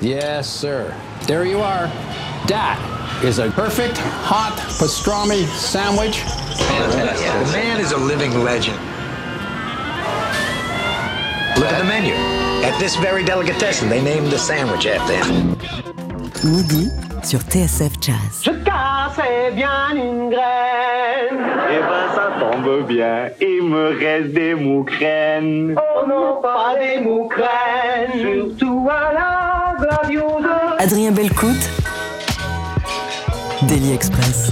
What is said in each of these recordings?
Yes, sir. There you are. That is a perfect hot pastrami sandwich. Fantastic. The man is a living legend. Look at the menu. At this very delicatessen, they named the sandwich after him. Midi sur TSF Jazz. Je cassais bien une graine. Et ben ça tombe bien, il me reste des moucraines. Oh non, pas des moucraines. Surtout à la gladioseuse. Adrien Belcout, Daily Express.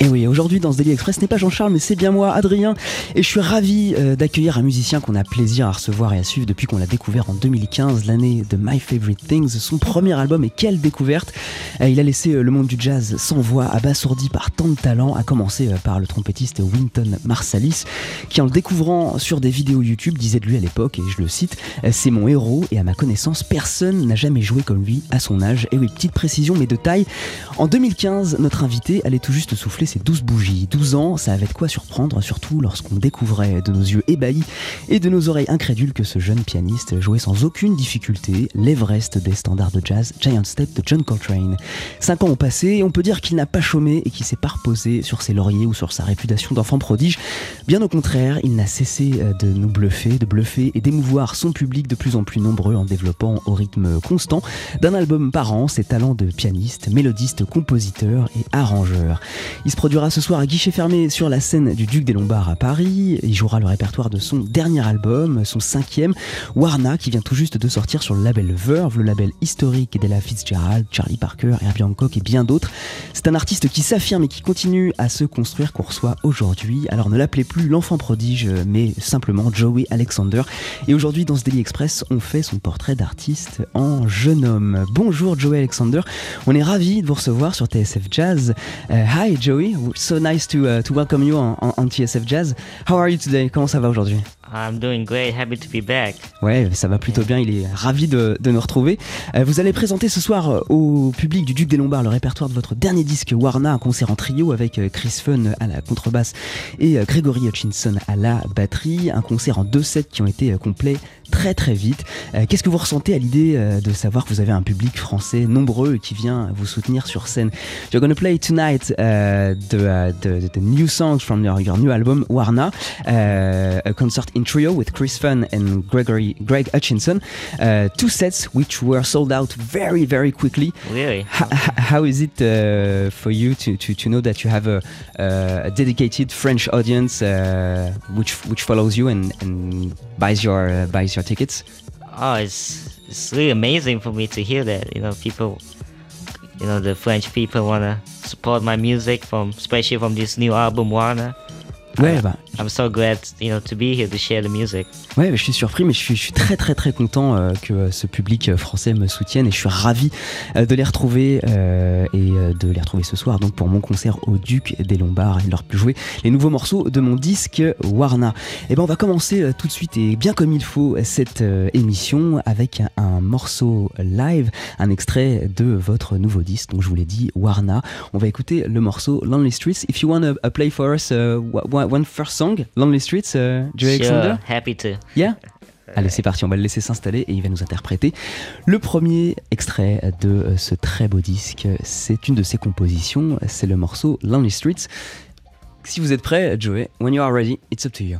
Et oui, aujourd'hui dans ce Daily Express, n'est pas Jean-Charles, mais c'est bien moi, Adrien. Et je suis ravi euh, d'accueillir un musicien qu'on a plaisir à recevoir et à suivre depuis qu'on l'a découvert en 2015, l'année de My Favorite Things, son premier album. Et quelle découverte Euh, Il a laissé euh, le monde du jazz sans voix, abasourdi par tant de talent, à commencer par le trompettiste Winton Marsalis, qui en le découvrant sur des vidéos YouTube disait de lui à l'époque, et je le cite, c'est mon héros et à ma connaissance, personne n'a jamais joué comme lui à son âge. Et oui, petite précision, mais de taille. En 2015, notre invité allait tout juste souffler ses 12 bougies. 12 ans, ça avait de quoi surprendre, surtout lorsqu'on découvrait de nos yeux ébahis et de nos oreilles incrédules que ce jeune pianiste jouait sans aucune difficulté l'Everest des standards de jazz, Giant Step de John Coltrane. Cinq ans ont passé et on peut dire qu'il n'a pas chômé et qu'il s'est pas reposé sur ses lauriers ou sur sa réputation d'enfant prodige. Bien au contraire, il n'a cessé euh, de nous bluffer, de bluffer et d'émouvoir son public de plus en plus nombreux en développant au rythme constant d'un album par an ses talents de pianiste, mélodiste, compositeur et arrangeur. Il se produira ce soir à guichet fermé sur la scène du Duc des Lombards à Paris. Il jouera le répertoire de son dernier album, son cinquième, Warna, qui vient tout juste de sortir sur le label Verve, le label historique d'Ella Fitzgerald, Charlie Parker, Herbie Hancock et bien d'autres. C'est un artiste qui s'affirme et qui continue à se construire qu'on reçoit aujourd'hui. Alors ne l'appelez plus l'enfant prodige, mais simplement Joey Alexander. Et aujourd'hui, dans ce Daily Express, on fait son portrait d'artiste en jeune homme. Bonjour Joey Alexander, on est ravi de vous recevoir sur TSF Jazz. Uh, hi Joey, so nice to, uh, to welcome you on, on, on TSF Jazz. How are you today? Comment ça va aujourd'hui? I'm doing great, happy to be back. Ouais, ça va plutôt bien, il est ravi de, de nous retrouver. Euh, vous allez présenter ce soir euh, au public du Duc des Lombards le répertoire de votre dernier disque Warna, un concert en trio avec euh, Chris Fun à la contrebasse et euh, Gregory Hutchinson à la batterie. Un concert en deux sets qui ont été complets très très vite. Euh, Qu'est-ce que vous ressentez à l'idée de savoir que vous avez un public français nombreux qui vient vous soutenir sur scène? You're gonna play tonight uh, the, the, the new songs from your, your new album Warna, uh, a concert in trio with Chris Fun and Gregory Greg Hutchinson. Uh, two sets which were sold out very very quickly. Really? H- h- how is it uh, for you to, to, to know that you have a, uh, a dedicated French audience uh, which which follows you and, and buys your uh, buys your tickets? Oh, it's it's really amazing for me to hear that. You know, people, you know, the French people wanna support my music from, especially from this new album Warner. Ouais, bah, I'm so glad, you know, to be here to share the music. Ouais, je suis surpris, mais je suis, je suis très très très content euh, que euh, ce public euh, français me soutienne et je suis ravi euh, de les retrouver euh, et de les retrouver ce soir donc pour mon concert au Duc des Lombards et de leur jouer les nouveaux morceaux de mon disque Warna. Et ben on va commencer tout de suite et bien comme il faut cette émission avec un, un morceau live, un extrait de votre nouveau disque. Donc je vous l'ai dit, Warna. On va écouter le morceau Lonely Streets. If you want to play for us uh, one, first song, Lonely Streets, uh, Joey Alexander. Sure, happy to. Yeah Allez, c'est parti, on va le laisser s'installer et il va nous interpréter le premier extrait de euh, ce très beau disque. C'est une de ses compositions, c'est le morceau Lonely Streets. Si vous êtes prêt, Joey, when you are ready, it's up to you.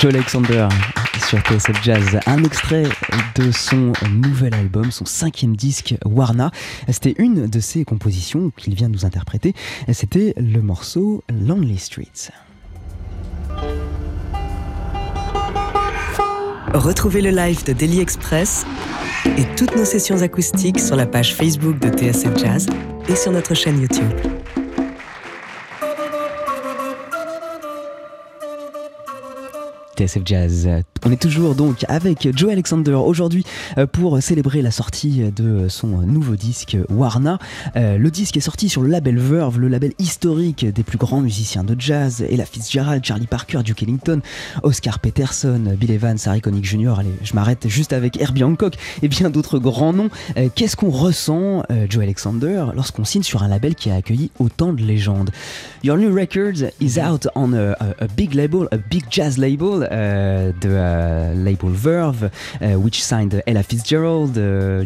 Joe Alexander sur TSF Jazz, un extrait de son nouvel album, son cinquième disque Warna. C'était une de ses compositions qu'il vient de nous interpréter. C'était le morceau Lonely Streets. Retrouvez le live de Daily Express et toutes nos sessions acoustiques sur la page Facebook de TSF Jazz et sur notre chaîne YouTube. TSF Jazz. On est toujours donc avec Joe Alexander aujourd'hui euh, pour célébrer la sortie de son nouveau disque Warna. Euh, le disque est sorti sur le label Verve, le label historique des plus grands musiciens de jazz, Ella Fitzgerald, Charlie Parker, Duke Ellington, Oscar Peterson, Bill Evans, Harry Connick Jr. Allez, je m'arrête juste avec Herbie Hancock et bien d'autres grands noms. Euh, Qu'est-ce qu'on ressent, Joe Alexander, lorsqu'on signe sur un label qui a accueilli autant de légendes? Your new record is out on a, a, a big label, a big jazz label. Uh, the uh, label Verve, uh, which signed Ella Fitzgerald,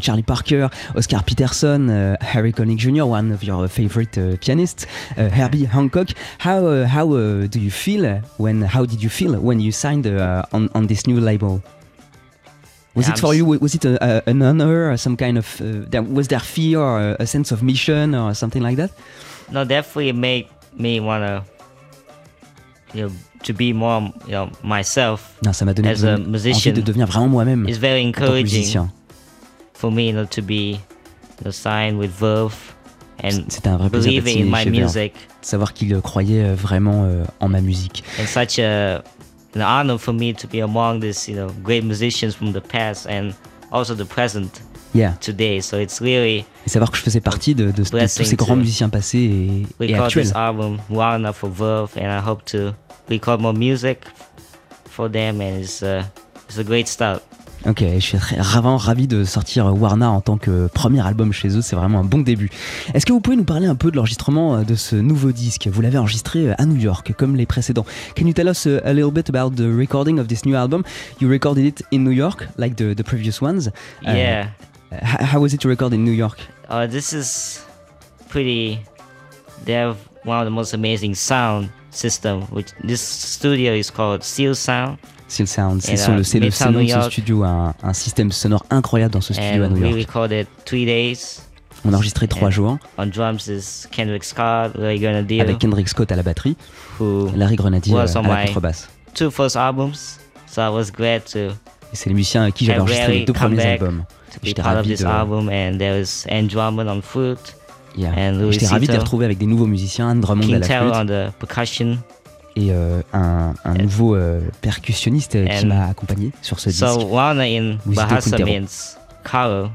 Charlie Parker, Oscar Peterson, Harry Connick Jr., one of your favorite pianists, Herbie Hancock. How how do you feel when? How did you feel when you signed on on this new label? Was Yeah, it for you? Was it a, a, an honor or some kind of? Uh, there, was there fear or a, a sense of mission or something like that? No, definitely made me wanna, you know, to be more, you know, myself. Non, ça m'a donné As a envie musician, de devenir vraiment moi-même It's very encouraging for me, you know, to be, know, signed with Verve and C'était un vrai plaisir believing in my Verve. music. savoir qu'il croyait euh, vraiment euh, en ma musique. And such a an honor for me to be among these, you know, great musicians from the past and also the present Yeah. today. So it's really Et savoir que je faisais partie de, de- de tous ces grands musiciens passés et, et actuels. this album for Verve, and I hope to record more music for them. And it's uh, it's a great start. Ok, je suis vraiment ravi de sortir Warna en tant que premier album chez eux, c'est vraiment un bon début. Est-ce que vous pouvez nous parler un peu de l'enregistrement euh, de ce nouveau disque? Vous l'avez enregistré euh, à New York, comme les précédents. Can you tell us uh, a little bit about the recording of this new album? You recorded it in New York, like the, the previous ones. Uh, yeah. h- how was it to record in New York? Uh, this is pretty. They have one of the most amazing sound system. Which this studio is called Seal Sound, Seal Sound, c'est là, le- le, nom de ce studio, un, un système sonore incroyable dans ce studio à New we York. recorded three days. On a enregistré trois jours On drums is Kendrick Scott, Larry Grenadier, avec Kendrick Scott à la batterie, who Larry Grenadier was on à la contrebasse. two first albums. So I was glad to c'est les musiciens avec qui j'avais enregistré les deux premiers albums. J'étais ravi this de- album. And there was Drummond on flute, Yeah. and J'étais ravi de les retrouver avec des nouveaux musiciens, Anne Drummond à la flûte. Et euh, un, un nouveau euh, percussionniste euh, qui m'a accompagné sur ce So disque. Wana in Bahasa means color,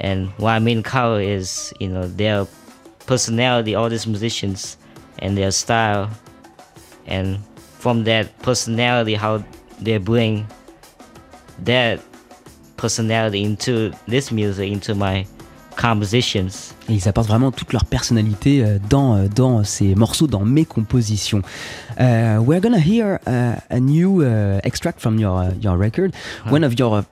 and what I mean color is you know their personality, all these musicians, and their style, and from that personality, how they bring that personality into this music, into my compositions. Et ils apportent vraiment toute leur personnalité euh, dans, euh, dans ces morceaux, dans mes compositions. Uh, we're gonna hear uh, a new uh, extract from your, uh, your record. One of your uh,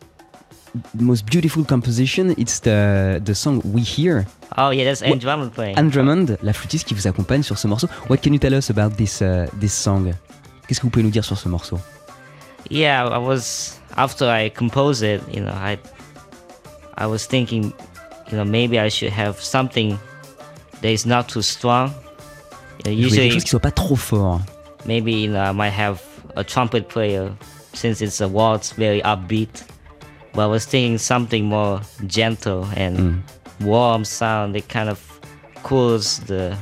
most beautiful composition, it's the, the song We Hear. Oh yeah, that's What- Ann Drummond playing. Anne Drummond, la flûtiste qui vous accompagne sur ce morceau. What can you tell us about this, uh, this song? Qu'est-ce que vous pouvez nous dire sur ce morceau? Yeah, I was after I composed it, you know, I I was thinking, you know, maybe I should have something that is not too strong. You know, Je quelque usually, chose qui soit pas trop fort. maybe you know, I might have a trumpet player since it's a waltz, very upbeat. But I was thinking something more gentle and mm. warm sound that kind of cools the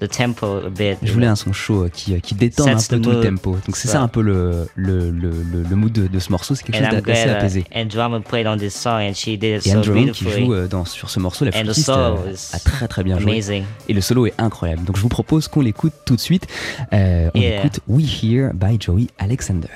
the tempo a bit. Je voulais un son chaud euh, qui, euh, qui détend un peu tout le tempo. Donc c'est Ça. ça un peu le, le, le, le, le mood de, de ce morceau, c'est quelque And chose d'assez apaisé. uh, Drummond played on this song and she did it Et so qui joue euh, dans, sur ce morceau, la And the flûtiste solo is a très très bien joué. amazing. Et le solo est incroyable. Donc je vous propose qu'on l'écoute tout de suite. Euh, on Yeah. écoute We Hear by Joey Alexander.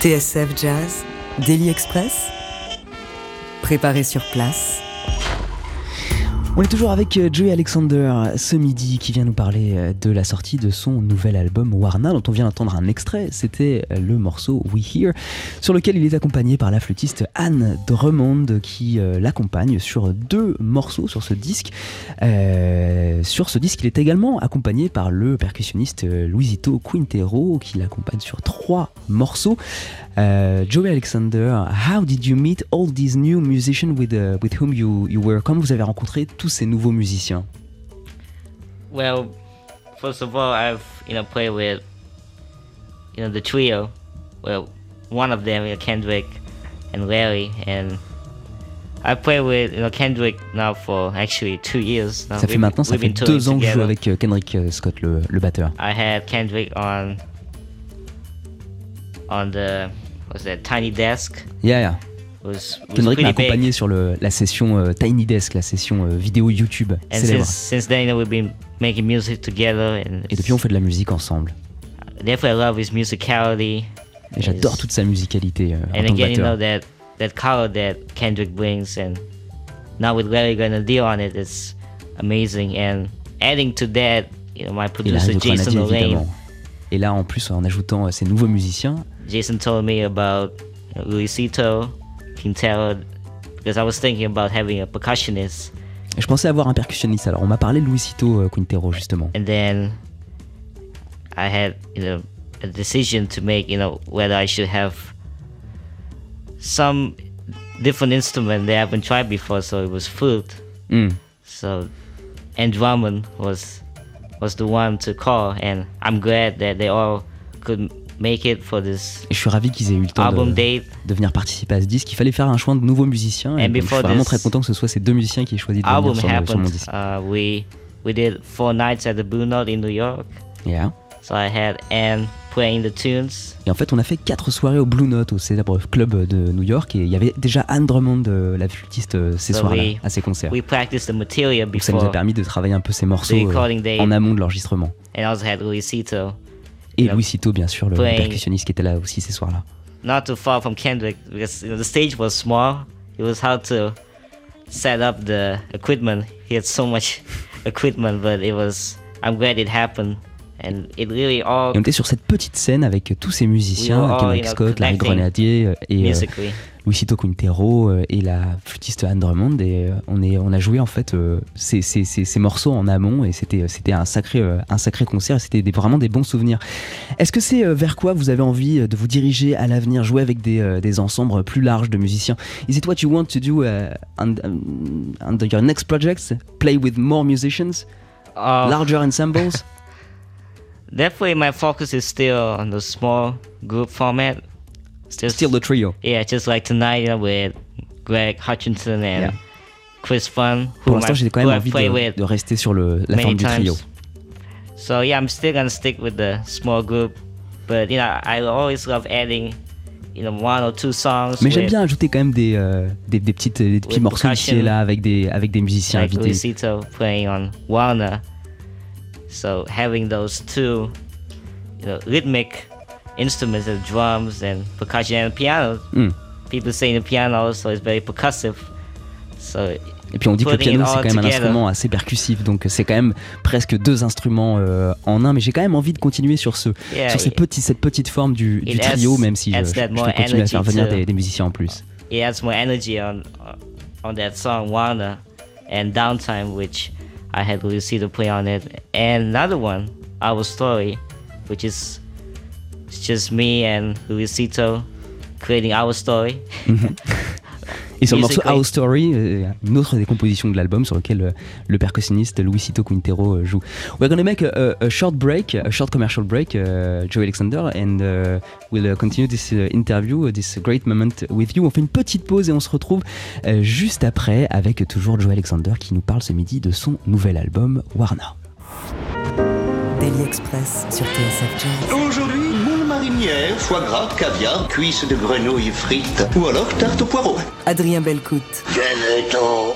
TSF Jazz, Daily Express, préparé sur place. On est toujours avec euh, Joey Alexander ce midi qui vient nous parler euh, de la sortie de son nouvel album Warna dont on vient d'entendre un extrait. C'était euh, le morceau We Hear sur lequel il est accompagné par la flûtiste Anne Drummond qui l'accompagne sur deux morceaux sur ce disque. sur ce disque, il est également accompagné par le percussionniste Luisito Quintero qui l'accompagne sur trois morceaux. Joey Alexander, how did you meet all these new musicians with, uh, with whom you, you were? Comment vous avez rencontré tous ces nouveaux musiciens Well, first of all, I've you know played with you know the trio. Well, one of them, you know, Kendrick and Larry, and I played with you know Kendrick now for actually two years. Now. Ça fait maintenant, ça fait deux ans que je joue avec euh, Kendrick euh, Scott, le, le batteur. I had Kendrick on on the what's that Tiny Desk? Yeah, yeah. Kendrick m'a accompagné sur le, la session euh, Tiny Desk, la session euh, vidéo YouTube And célèbre. Since, since then, you know, we've been making music together and Et depuis, on fait de la musique ensemble. Definitely, I love his musicality. Et j'adore toute sa musicalité. Euh, and en tant again, que you know that that color that Kendrick brings, and now with Larry deal on it, it's amazing. And adding to that, you know, my producer Jason Lane. Et là, en plus, en ajoutant euh, ces nouveaux musiciens. Jason told me about Luisito, Quintero because I was thinking about having a percussionist. Je pensais avoir un percussionniste. Alors on m'a parlé de Luisito euh, Quintero justement. And then I had you know a decision to make you know whether I should have some different instrument they haven't tried before. So it was flute. Mm. So and Drummond was was the one to call, and I'm glad that they all could make it for this et je suis ravi qu'ils aient eu le temps de, de, venir participer à ce disque. Il fallait faire un choix de nouveaux musiciens. Et je suis vraiment très content que ce soit ces deux musiciens qui aient choisi de venir sur, happened, sur, mon disque. Uh, we, we did four nights at the Blue Note in New York. Yeah. So I had Anne playing the tunes. Et en fait, on a fait quatre soirées au Blue Note, au célèbre club de New York, et il y avait déjà Anne Drummond, euh, la flûtiste, euh, ces so soirs-là, à ces concerts. We practiced the material before Donc ça nous a permis de travailler un peu ces morceaux euh, en amont de l'enregistrement. And also had Louis Cito. Et Louis Cito, bien sûr, le percussionniste qui était là aussi ces soirs-là. Not too far from Kendrick, because you know, the stage was small. It was hard to set up the equipment. He had so much equipment, but it was. I'm glad it happened. And it really all et on était sur cette petite scène avec tous ces musiciens, Kendrick Scott, Larry Grenadier et euh, Luisito Quintero euh, et la flûtiste Anne Drummond et euh, on, est, on a joué en fait euh, ces, ces, ces, morceaux en amont et c'était, c'était un, sacré, un sacré concert c'était vraiment des bons souvenirs. Est-ce que c'est vers quoi vous avez envie de vous diriger à l'avenir, jouer avec des, des ensembles plus larges de musiciens? Is it what you want to do uh, under your next projects? Play with more musicians? Uh, larger ensembles? Definitely my focus is still on the small group format. Just, Still the trio. Yeah, just like tonight you know, with Greg Hutchinson and yeah. Chris Fun. Pour l'instant, j'ai quand même envie de, de, rester sur le, la forme du trio. So yeah, I'm still gonna stick with the small group, but you know, I always love adding You know, one or two songs Mais j'aime bien ajouter quand même des, euh, des, des, petites, des petits morceaux ici et là avec des, avec des musiciens like invités. Luisito playing on Warner. So having those two, you know, rhythmic instruments, drums and percussion and piano. Mm. People say the piano so it's very percussive. So et puis on dit que le piano c'est quand même un instrument assez percussif, donc c'est quand même presque deux instruments euh, en un. Mais j'ai quand même envie de continuer sur ce, yeah, sur ces petits, cette petite forme du, du trio, même si je, je, je peux continuer à faire venir des, des, musiciens en plus. It adds more energy on on that song Wanna and Downtime, which I had Lucy to play on it, and another one, Our Story, which is It's just me and Luisito creating our story. Et sur le morceau Our Story, euh, une autre des compositions de l'album sur lequel euh, le percussionniste Luisito Quintero euh, joue. We're gonna make a, a, short break, a short commercial break, uh, Joe Alexander, and uh, we'll continue this uh, interview, this great moment with you. On fait une petite pause et on se retrouve juste après avec toujours Joe Alexander qui nous parle ce midi de son nouvel album Warna. Daily Express sur TSF Jazz. Aujourd'hui, marinière, foie gras, caviar, cuisses de grenouille frites ou alors tarte au poireau. Adrien Belcout. Venez-t'en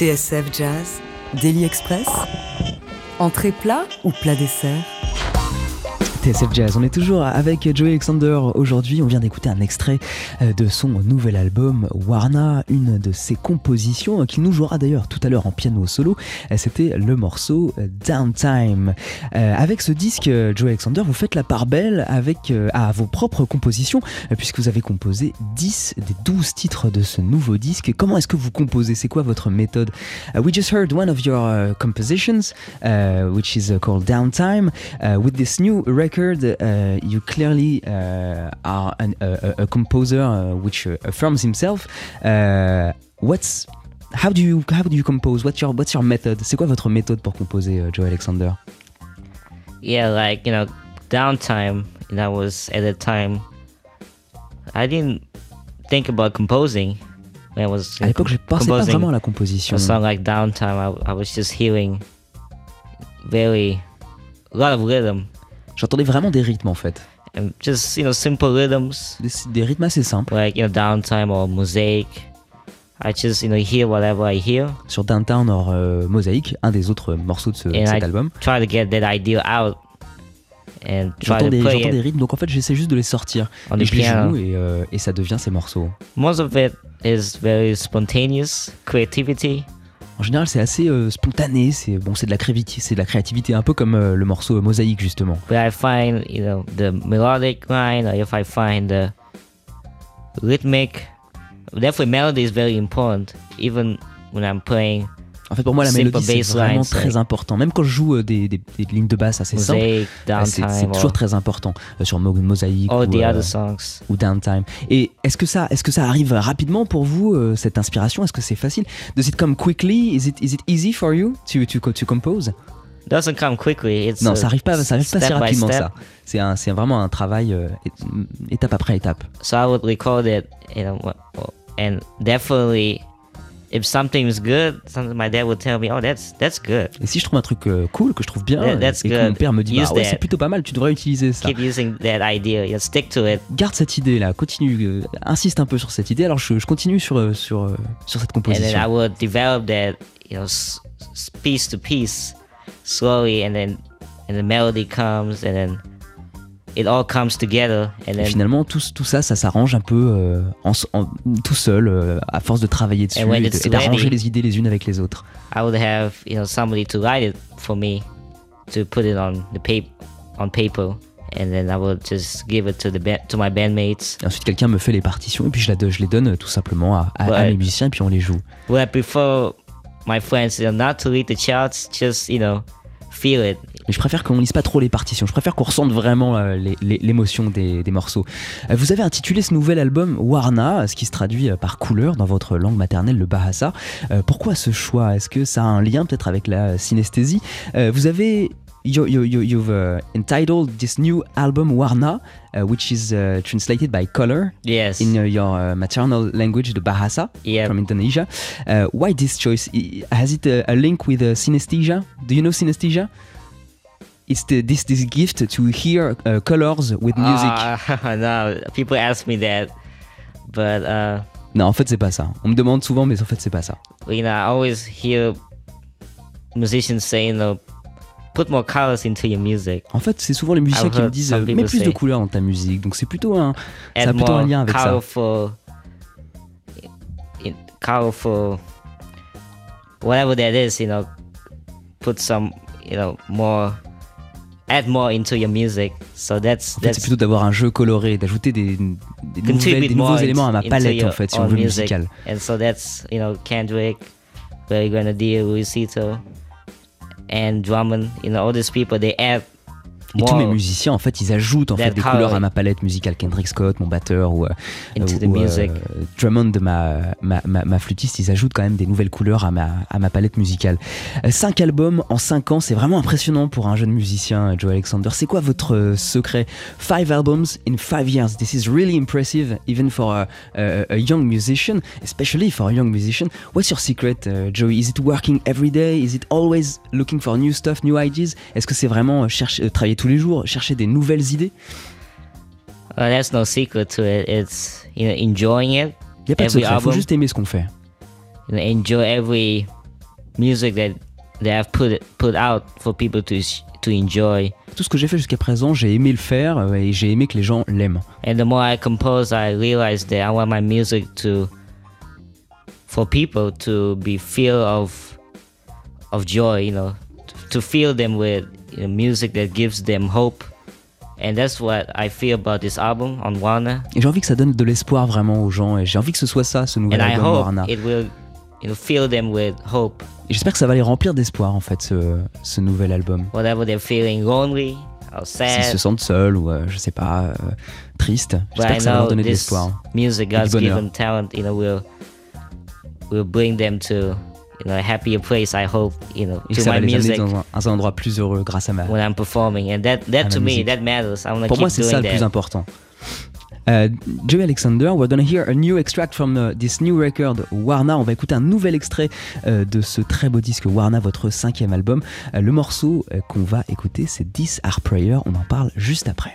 TSF Jazz, Daily Express, entrée plat ou plat dessert? On est toujours avec Joey Alexander aujourd'hui. On vient d'écouter un extrait euh, de son nouvel album Warna, une de ses compositions qu'il nous jouera d'ailleurs tout à l'heure en piano solo. Euh, c'était le morceau euh, Downtime. avec ce disque, Joey Alexander, vous faites la part belle avec, à vos propres compositions, puisque vous avez composé 10 des 12 titres de ce nouveau disque. Comment est-ce que vous composez? C'est quoi votre méthode? We just heard one of your compositions, which is called Downtime. with this new record, record, uh, you clearly uh, are an, a, a, composer uh, which affirms himself. what's how do you how do you compose? What's your what's your method? C'est quoi votre méthode pour composer, Joe Alexander? Yeah, like you know, downtime. That was at the time. I didn't think about composing. When I was à l'époque, je pensais pas vraiment à la composition. A song like Downtime, I, I was just hearing very a lot of rhythm J'entendais vraiment des rythmes en fait. And just, you know, simple rhythms. Des, des, rythmes assez simples. Like, you know, Downtime or Mosaic. I just, you know, hear whatever I hear. Sur Downtown or uh, Mosaic, un des autres morceaux de, ce, de cet I album. try to get that idea out. And try j'entends to des, des rythmes, donc en fait j'essaie juste de les sortir. On et je les joue et, euh, et ça devient ces morceaux. Most of it is very spontaneous creativity. En général, c'est assez euh, spontané. C'est bon, c'est de la créativité, c'est de la créativité, un peu comme euh, le morceau Mosaïque justement. But I find, you know, the melodic line, or if I find the rhythmic, definitely melody is very important. Even when I'm playing En fait, pour moi, la mélodie, c'est vraiment très important. Même quand je joue euh, des, des- des lignes de basse assez simples, euh, c'est toujours très important euh, sur Mo- Mosaïque all ou, euh, ou Downtime. Et est-ce que ça, est-ce que ça arrive rapidement pour vous euh, cette inspiration? Est-ce que c'est facile? Does it come quickly Is it is it easy for you to to to compose? Doesn't come quickly. It's Non, a ça arrive pas, ça arrive pas si rapidement ça. C'est un, c'est vraiment un travail étape après étape. So I would record it, you know, and definitely, if something is good, something my dad would tell me, oh, that's that's good. Et si je trouve un truc euh, cool que je trouve bien that's et que good. mon père me dit Use bah ouais, that. c'est plutôt pas mal, tu devrais utiliser ça. Keep using that idea. Stick to it. Garde cette idée là, continue, euh, insiste un peu sur cette idée. Alors je, je continue sur euh, sur euh, sur cette And then I composition. would develop that, you know, s- s- piece to piece, slowly, and then and the melody comes, and then it all comes together, and Et then finalement, tout, tout ça, ça s'arrange un peu euh, en, en- tout seul, euh, à force de travailler dessus et et d'arranger les idées les unes avec les autres. I would have, you know, somebody to write it for me, to put it on the paper, on paper, and then I would just give it to the ba- to my bandmates. Et ensuite, quelqu'un me fait les partitions et puis je, la, do- je les donne euh, tout simplement à, à- à Ouais. mes musiciens et puis on les joue. Well, I prefer my friends, you know, not to read the charts, just you know, Mais je préfère qu'on lise pas trop les partitions, je préfère qu'on ressente vraiment euh, l'émotion des, morceaux. Euh, Vous avez intitulé ce nouvel album Warna, ce qui se traduit euh, par couleur dans votre langue maternelle, le Bahasa. Pourquoi ce choix? Est-ce que ça a un lien peut-être avec la synesthésie? Vous avez... You, you, you, you've uh, entitled this new album Warna, uh, which is uh, translated by color Yes. in uh, your uh, maternal language, the Bahasa Yeah. from Indonesia. Uh, why this choice? Has it a, a link with synesthesia? Do you know synesthesia? It's the, this this gift to hear uh, colors with music. Ah, no, people ask me that, but uh, Non, en fait, c'est pas ça. On me demande souvent, mais en fait, c'est pas ça. you know, I always hear musicians saying, you know, put more colors into your music. En fait, c'est souvent les musiciens I've qui me disent euh, mets plus de say- couleurs dans ta musique. Donc c'est plutôt un, ça a plutôt un lien avec ça. colorful, in, colorful, whatever that is, you know, put some, you know, more, add more into your music. So that's En fait, c'est that's plutôt d'avoir un jeu coloré, d'ajouter des, des, nouvelles- des nouveaux éléments à ma palette en fait, si on veut music. musicale. And so that's you know Kendrick, Barry Grenadier, Luisito, and Drummond. You know all these people they add Et tous mes musiciens, en fait, ils ajoutent en That fait des couleurs à ma palette musicale. Kendrick Scott, mon batteur, ou, euh, into ou, the euh. Drummond, ma, ma, ma, ma flûtiste, ils ajoutent quand même des nouvelles couleurs à ma, à ma palette musicale. Euh, cinq albums en cinq ans, c'est vraiment impressionnant pour un jeune musicien, Joe Alexander. C'est quoi votre secret? Five albums in five years. This is really impressive, even for a, a, a young musician, especially for a young musician. What's your secret, uh, Joey? Is it working every day? Is it always looking for new stuff, new ideas? Est-ce que c'est vraiment chercher, travailler tous les jours, chercher des nouvelles idées Uh, there's no secret to it. It's you know enjoying it. Il n'y a pas de secret, il faut juste aimer ce qu'on fait. You know, enjoy every music that they have put put out for people to to enjoy. Tout ce que j'ai fait jusqu'à présent, j'ai aimé le faire euh, et j'ai aimé que les gens l'aiment. And the more I compose, I realize that I want my music to for people to be feel of of joy, you know, to feel them with music that gives them hope. And that's what I feel about this album on Warner. Et j'ai envie que ça donne de l'espoir vraiment aux gens et j'ai envie que ce soit ça, ce nouvel And I album hope Warner. it will you know, fill them with hope. Et j'espère que ça va les remplir d'espoir en fait, ce, ce nouvel album. Whatever they're feeling lonely or S'ils sad. se sentent seuls ou, euh, je sais pas, euh, tristes, j'espère que ça va leur donner de l'espoir. music, God's given talent, you know, will will bring them to you know a happier place. I hope, you know, to my music dans un, un endroit plus heureux grâce à ma, when I'm performing, and that that to me that matters. I want to Pour keep moi, c'est ça le that. plus important. Euh, Joey Alexander, we're gonna hear a new extract from uh, this new record Warna. On va écouter un nouvel extrait euh, de ce très beau disque Warna, votre cinquième album. Euh, le morceau euh, qu'on va écouter, c'est This Our Prayer. On en parle juste après.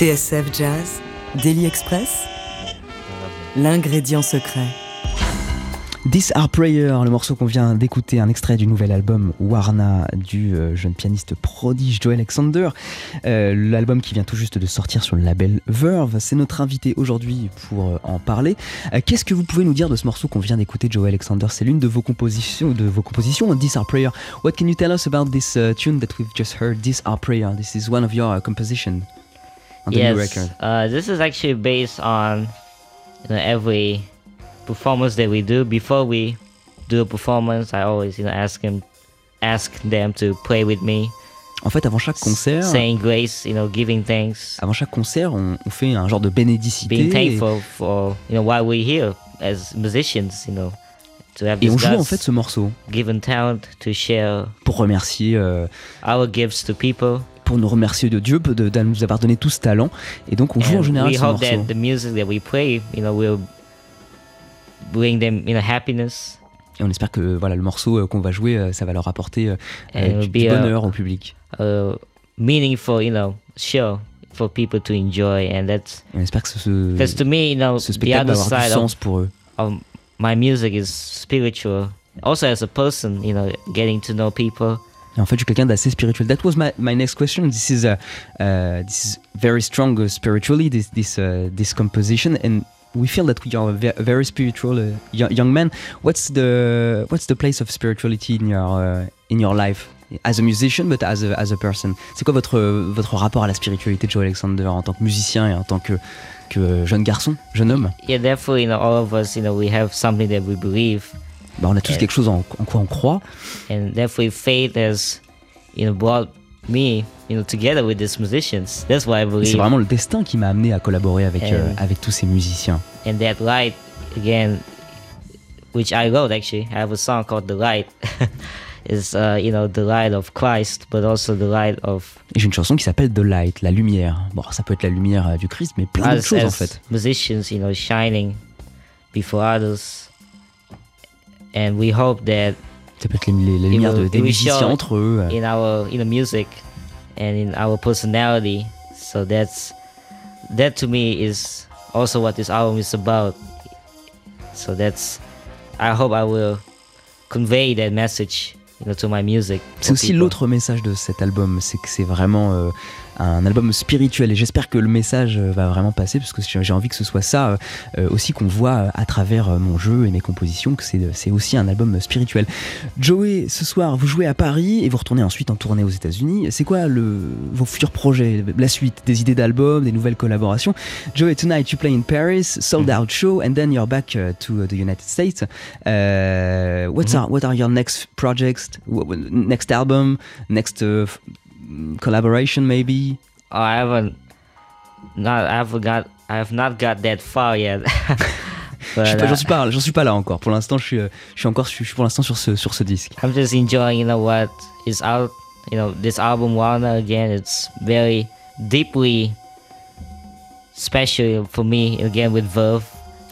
TSF Jazz, Daily Express, l'ingrédient secret. This Our Prayer, le morceau qu'on vient d'écouter, un extrait du nouvel album Warna du euh, jeune pianiste prodige Joe Alexander. Euh, L'album qui vient tout juste de sortir sur le label Verve. C'est notre invité aujourd'hui pour euh, en parler. Qu'est-ce que vous pouvez nous dire de ce morceau qu'on vient d'écouter, Joe Alexander? C'est l'une de vos compositions, de vos compositions, This Our Prayer. What can you tell us about this uh, tune that we've just heard, This Our Prayer? This is one of your uh, composition on the new yes, record. uh, this is actually based on you know, every performance that we do. Before we do a performance, I always you know ask him, ask them to play with me, En fait, avant chaque concert, saying grace, you know, giving thanks, avant chaque concert, on, on fait un genre de bénédicité. being et- thankful for you know why we're here as musicians, you know, to have Et this on joue en fait ce morceau given talent to share pour remercier, euh, our gifts to people. Pour nous remercier de Dieu de, de nous avoir donné tout ce talent. Et donc on joue en général we ce hope morceau. that the music that we play, you know, will bring them you know happiness Et on espère que voilà le morceau euh, qu'on va jouer, euh, ça va leur apporter euh, du, a- bonheur au public. a meaningful, you know, show for people to enjoy, and that's Et on espère que ce, to me, you know, ce the va avoir du sens of, pour eux. of my music is spiritual. Also, as a person, you know, getting to know people. Et en fait, je suis quelqu'un d'assez spirituel. That was my, my next question. This is a uh, this is very strong uh, spiritually. This this uh, this composition, and we feel that we are a ve- very spiritual uh, young, man. What's the what's the place of spirituality in your uh, in your life? As a musician, but as a as a person? C'est quoi votre votre rapport à la spiritualité de Joe Alexander en tant que musicien et en tant que que jeune garçon, jeune homme? Yeah, therefore, you know, all of us, you know, we have something that we believe, Bah, on a tous quelque chose en, en quoi on croit. and therefore, faith has, you know, brought me, you know, together with these musicians. That's why I Et C'est believe. vraiment le destin qui m'a amené à collaborer avec And- euh, avec tous ces musiciens. and that light again which i wrote actually i have a song called the light is uh, you know the light of christ but also the light of j'ai une chanson qui s'appelle The Light, la lumière. Bon, ça peut être la lumière euh, du Christ, mais plein d'autres choses en fait. musicians you know shining before others and we hope that Ça peut être les, les- lumières de, des musiciens entre eux. euh. in our in the music and in our personality so that's that to me is also what this album is about so that's i hope i will convey that message you know to my music C'est aussi l'autre message de cet album, c'est que c'est vraiment euh, un album spirituel et j'espère que le message euh, va vraiment passer parce que j'ai envie que ce soit ça euh, aussi qu'on voit euh, à travers mon jeu et mes compositions, que c'est aussi un album spirituel. Joey, ce soir, vous jouez à Paris et vous retournez ensuite en tournée aux États-Unis. C'est quoi le, vos futurs projets, la suite, des idées d'albums, des nouvelles collaborations? Joey, tonight you play in Paris, sold out show, and then you're back uh, to uh, the United States. Uh, what's are, what are your next projects, next album, next uh, collaboration maybe? oh, i haven't not i haven't got i have not got that far yet Je suis but pas- J'en suis pas, j'en suis pas là encore. Pour l'instant, je suis, euh, je suis encore, je suis, je suis pour l'instant sur ce, sur ce disque. i'm just enjoying you know what? Is out you know this album Warner again it's very deeply special for me again with Verve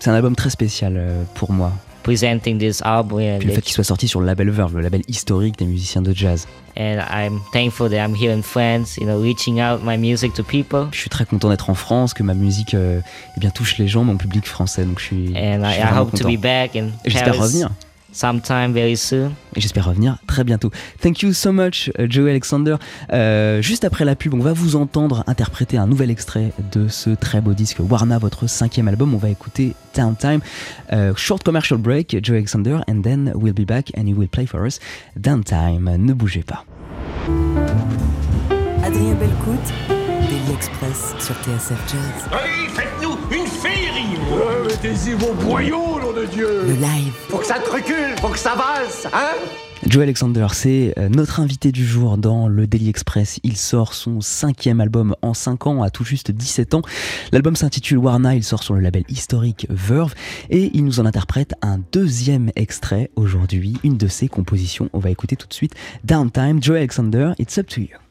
C'est un album très spécial euh, pour moi. Presenting this album and, Puis le fait qu'il soit sorti sur le label Verve, le label historique des musiciens de jazz. and I'm thankful that I'm here in France, you know, reaching out my music to people. Je suis très content d'être en France, que ma musique euh, eh bien, touche les gens, mon public français. Donc je suis, And je I, suis I vraiment hope to be back in j'espère revenir. Sometime very soon. Et j'espère revenir très bientôt. Thank you so much, uh, Joey Alexander. Euh, juste après la pub, on va vous entendre interpréter un nouvel extrait de ce très beau disque Warna, votre cinquième album. On va écouter Downtime. Euh, short commercial break, Joey Alexander, and then we'll be back and you will play for us Downtime. Ne bougez pas. Adrien Belcout, Daily Express sur TSF Jazz. Mettez-y vos boyaux, nom de Dieu Le live. Faut que ça te recule, faut que ça avance, hein? Joe Alexander, c'est euh, notre invité du jour dans le Daily Express. Il sort son cinquième album en 5 ans, à tout juste 17 ans. L'album s'intitule Warna, il sort sur le label historique Verve et il nous en interprète un deuxième extrait aujourd'hui, une de ses compositions. On va écouter tout de suite Downtime, Joe Alexander, It's Up to You.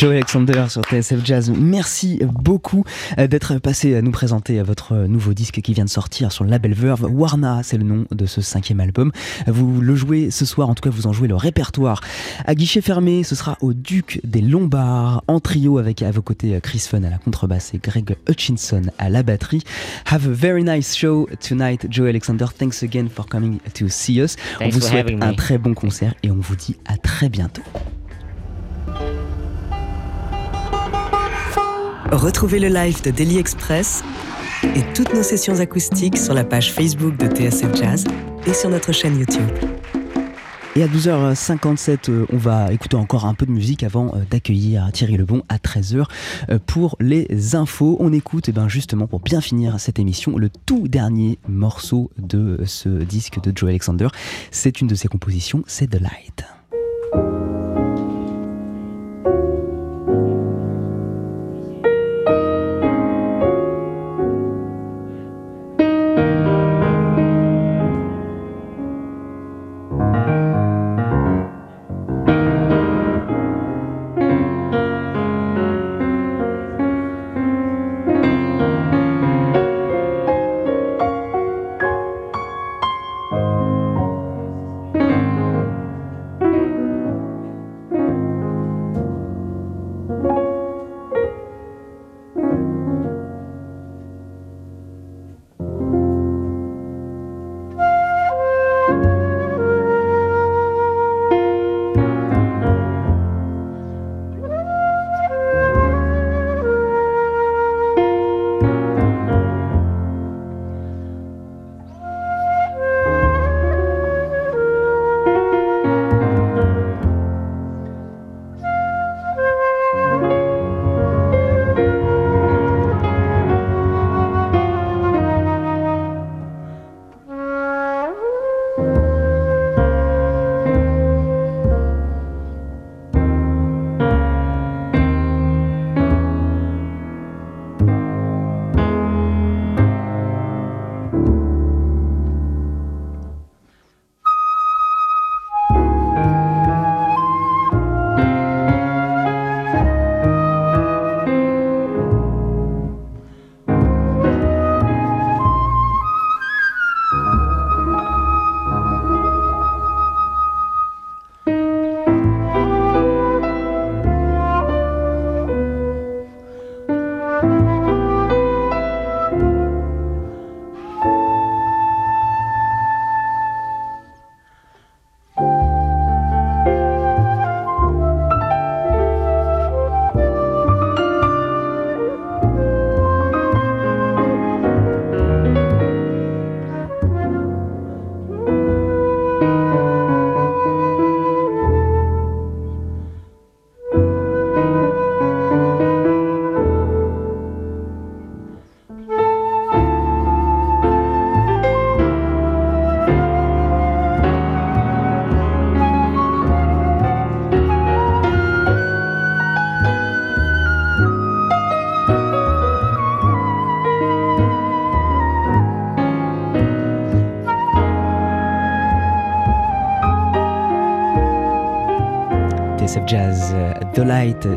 Joe Alexander sur TSF Jazz, merci beaucoup euh, d'être passé à nous présenter votre nouveau disque qui vient de sortir sur le label Verve. Warna, c'est le nom de ce cinquième album. Vous le jouez ce soir, en tout cas vous en jouez le répertoire. À guichet fermé, ce sera au Duc des Lombards, en trio avec à vos côtés Chris Fun à la contrebasse et Greg Hutchinson à la batterie. Have a very nice show tonight, Joe Alexander. Thanks again for coming to see us. on vous souhaite un très bon concert et on vous dit à très bientôt. Retrouvez le live de Daily Express et toutes nos sessions acoustiques sur la page Facebook de TSF Jazz et sur notre chaîne YouTube. Et à 12h57, euh, on va écouter encore un peu de musique avant euh, d'accueillir Thierry Lebon à 13h euh, pour les infos. On écoute et eh ben justement pour bien finir cette émission le tout dernier morceau de ce disque de Joe Alexander. C'est une de ses compositions, c'est The Light.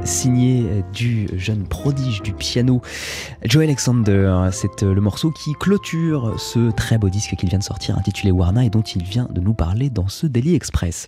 Signé du jeune prodige du piano Joe Alexander. C'est le morceau qui clôture ce très beau disque qu'il vient de sortir intitulé Warna et dont il vient de nous parler dans ce Daily Express.